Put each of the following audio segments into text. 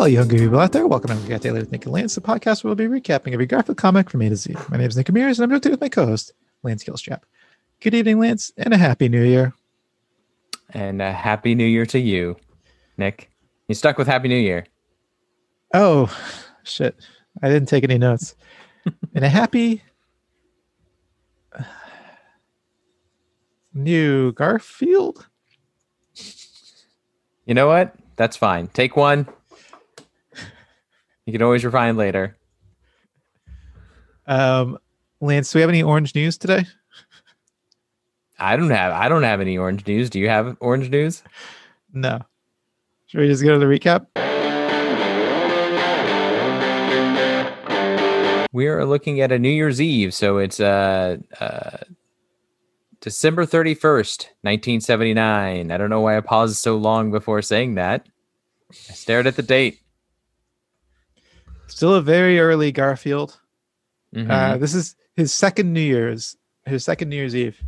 Hello, young people out there. Welcome to Got Daily with Nick and Lance, the podcast where we'll be recapping every graphic comic from A to Z. My name is Nick Amirs, and I'm joined with my co-host, Lance Gilstrap. Good evening, Lance, and a happy new year. And a happy new year to you, Nick. You stuck with Happy New Year. Oh, shit. I didn't take any notes. and a happy new Garfield. You know what? That's fine. Take one. You can always refine later. Um, Lance, do we have any orange news today? I don't have I don't have any orange news. Do you have orange news? No. Should we just go to the recap? We are looking at a New Year's Eve, so it's uh, uh December 31st, 1979. I don't know why I paused so long before saying that. I stared at the date. Still a very early Garfield. Mhm. Uh, this is his second New Year's, his second New Year's Eve.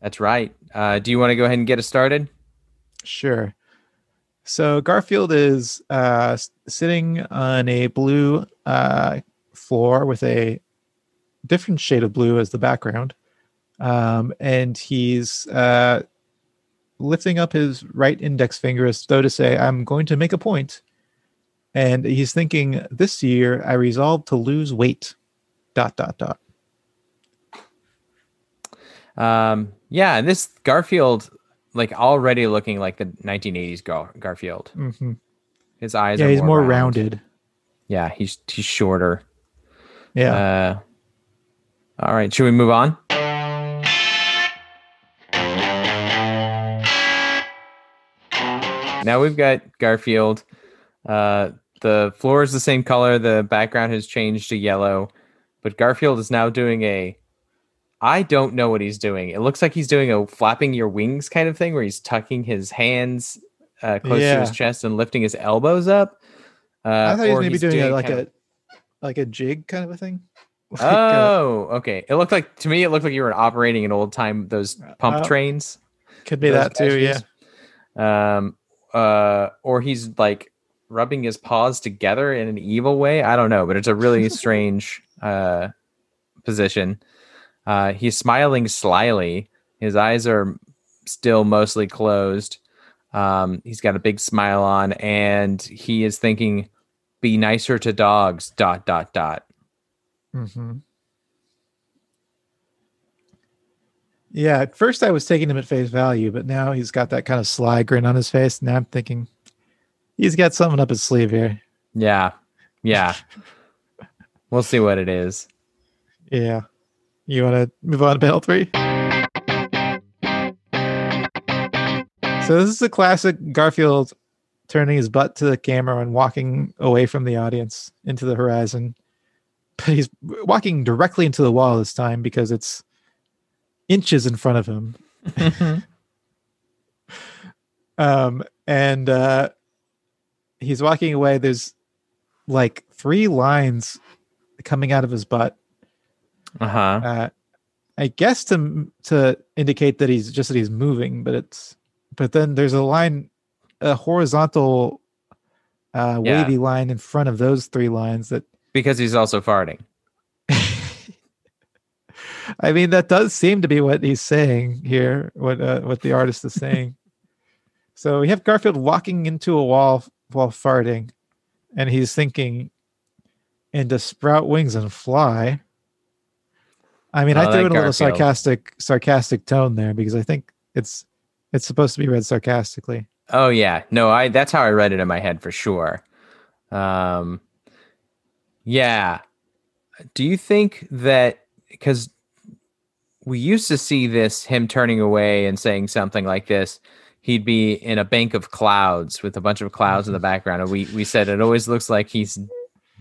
That's right. Uh, do you want to go ahead and get us started? Sure. So Garfield is uh, sitting on a blue uh, floor with a different shade of blue as the background, um, and he's uh, lifting up his right index finger as though to say, "I'm going to make a point." And he's thinking, "This year, I resolved to lose weight." Dot dot dot. Um, yeah, and this Garfield, like already looking like the 1980s Gar- Garfield. hmm His eyes Yeah, are he's more round. rounded. Yeah, he's he's shorter. Yeah. Uh, all right, should we move on? Now we've got Garfield. Uh, the floor is the same color. The background has changed to yellow, but Garfield is now doing a. I don't know what he's doing. It looks like he's doing a flapping your wings kind of thing, where he's tucking his hands uh, close to his chest and lifting his elbows up. Uh, I thought he was maybe he's doing, a, like kind of- a like a jig kind of a thing. Like, uh, Oh, okay. It looked like to me. It looked like you were operating an old time those pump Uh, trains. could be that too. Yeah. Um. Uh. Or he's like rubbing his paws together in an evil way. I don't know, but it's a really strange uh position. Uh, he's smiling slyly. His eyes are still mostly closed. Um, he's got a big smile on, and he is thinking, "Be nicer to dogs." Dot dot dot. hmm Yeah, at first I was taking him at face value, but now he's got that kind of sly grin on his face. Now I'm thinking he's got something up his sleeve here. Yeah. Yeah. we'll see what it is. Yeah. You want to move on to panel three? So this is a classic Garfield turning his butt to the camera and walking away from the audience into the horizon. But he's walking directly into the wall this time because it's inches in front of him. um and uh he's walking away there's like three lines coming out of his butt Uh-huh. uh i guess to to indicate that he's just that he's moving but it's but then there's a line a horizontal uh Yeah. wavy line in front of those three lines that Because he's also farting. I mean, that does seem to be what he's saying here. What uh, what the artist is saying. so we have Garfield walking into a wall while farting, and he's thinking, "And to sprout wings and fly." I mean, Oh, I threw in a little sarcastic sarcastic tone there because I think it's it's supposed to be read sarcastically. Oh yeah. No, I that's how I read it in my head for sure. Um yeah. Do you think that because we used to see this him turning away and saying something like this, he'd be in a bank of clouds with a bunch of clouds in the background. And we we said it always looks like he's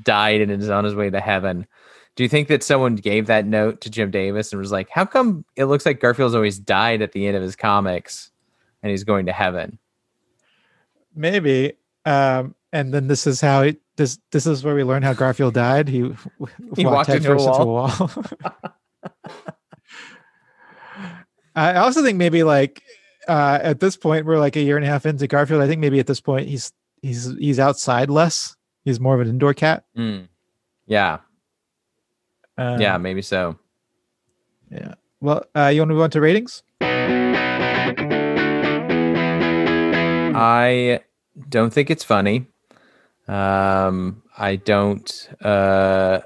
died and is on his way to heaven. Do you think that someone gave that note to Jim Davis and was like, "How come it looks like Garfield's always died at the end of his comics, and he's going to heaven?" Maybe. Um, and then this is how it this this is where we learn how Garfield died. He, He walked into a into a wall. I also think maybe like uh, at this point we're like a year and a half into Garfield. I think maybe at this point he's he's he's outside less. He's more of an indoor cat. Mm. Yeah. Uh, yeah, maybe so. Yeah. Well, uh, you want to move on to ratings? I don't think it's funny. Um, I don't. Uh,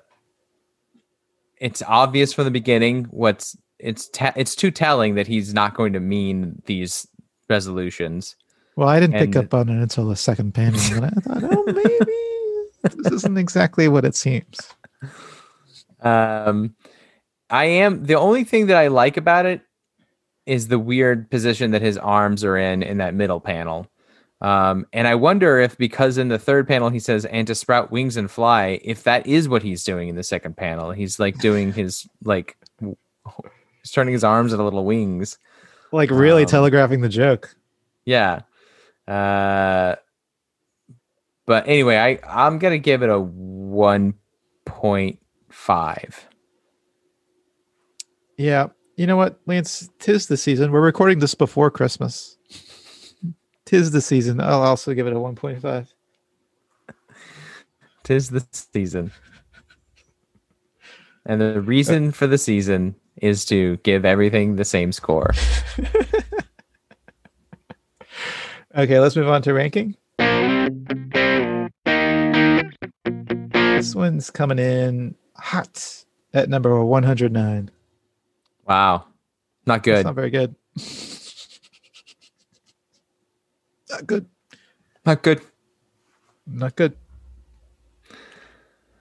it's obvious from the beginning. What's it's it's too telling that he's not going to mean these resolutions. Well, I didn't pick up on it until the second panel, I thought, oh, maybe this isn't exactly what it seems. Um, I am the only thing that I like about it is the weird position that his arms are in in that middle panel. Um, and I wonder if because in the third panel he says and to sprout wings and fly, if that is what he's doing in the second panel. He's like doing his like he's turning his arms into little wings. Like really Um, telegraphing the joke. Yeah. Uh, but anyway, I I'm gonna give it a one point five. Yeah. You know what, Lance? Tis the season. We're recording this before Christmas. Tis the season. I'll also give it a 1.5. Tis the season. And the reason for the season is to give everything the same score. Okay, let's move on to ranking. This one's coming in hot at number 109. Wow. Not That's good. not very good. not good. Not good. Not good.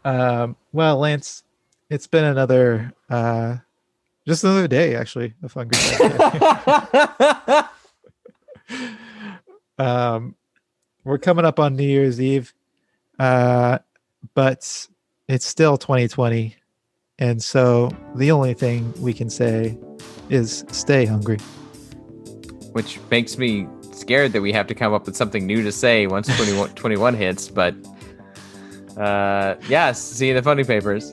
Um, well, Lance, it's been another, uh, just another day actually of Hungry Cat Day. um, we're coming up on New Year's Eve, uh, but it's still 2020, and so the only thing we can say is stay hungry. Which makes me scared that we have to come up with something new to say once 21, 21 hits. But uh, yes, see you in the funny papers.